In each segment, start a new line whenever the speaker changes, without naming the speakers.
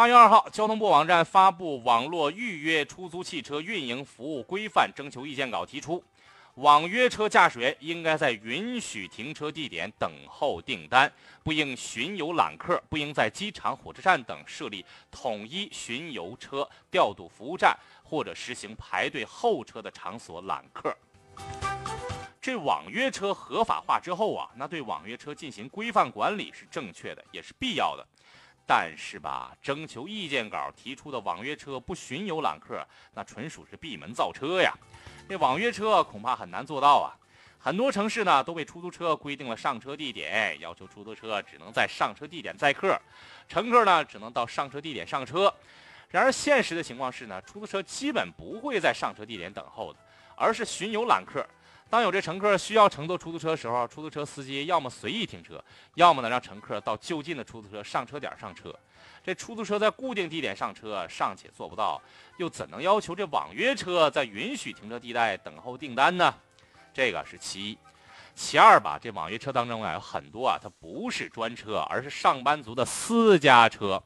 八月二号，交通部网站发布《网络预约出租汽车运营服务规范》征求意见稿，提出，网约车驾驶员应该在允许停车地点等候订单，不应巡游揽客，不应在机场、火车站等设立统一巡游车调度服务站或者实行排队候车的场所揽客。这网约车合法化之后啊，那对网约车进行规范管理是正确的，也是必要的。但是吧，征求意见稿提出的网约车不巡游揽客，那纯属是闭门造车呀。这网约车恐怕很难做到啊。很多城市呢都为出租车规定了上车地点，要求出租车只能在上车地点载客，乘客呢只能到上车地点上车。然而现实的情况是呢，出租车基本不会在上车地点等候的，而是巡游揽客。当有这乘客需要乘坐出租车的时候，出租车司机要么随意停车，要么呢让乘客到就近的出租车上车点上车。这出租车在固定地点上车尚且做不到，又怎能要求这网约车在允许停车地带等候订单呢？这个是其一。其二吧，这网约车当中啊有很多啊，它不是专车，而是上班族的私家车。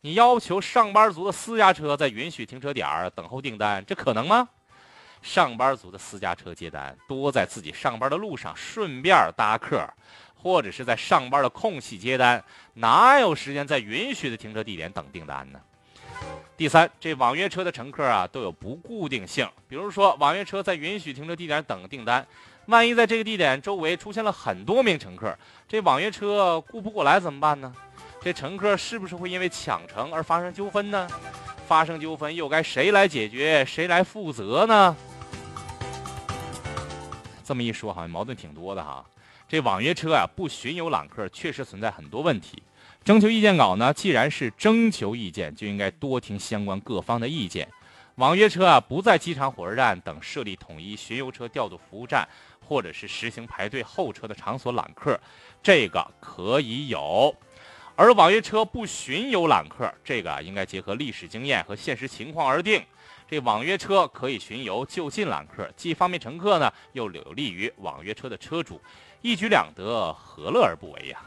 你要求上班族的私家车在允许停车点等候订单，这可能吗？上班族的私家车接单，多在自己上班的路上顺便搭客，或者是在上班的空隙接单，哪有时间在允许的停车地点等订单呢？第三，这网约车的乘客啊都有不固定性，比如说网约车在允许停车地点等订单，万一在这个地点周围出现了很多名乘客，这网约车顾不过来怎么办呢？这乘客是不是会因为抢乘而发生纠纷呢？发生纠纷又该谁来解决，谁来负责呢？这么一说，好像矛盾挺多的哈。这网约车啊，不巡游揽客，确实存在很多问题。征求意见稿呢，既然是征求意见，就应该多听相关各方的意见。网约车啊，不在机场、火车站等设立统一巡游车调度服务站，或者是实行排队候车的场所揽客，这个可以有。而网约车不巡游揽客，这个应该结合历史经验和现实情况而定。这网约车可以巡游就近揽客，既方便乘客呢，又有利于网约车的车主，一举两得，何乐而不为呀？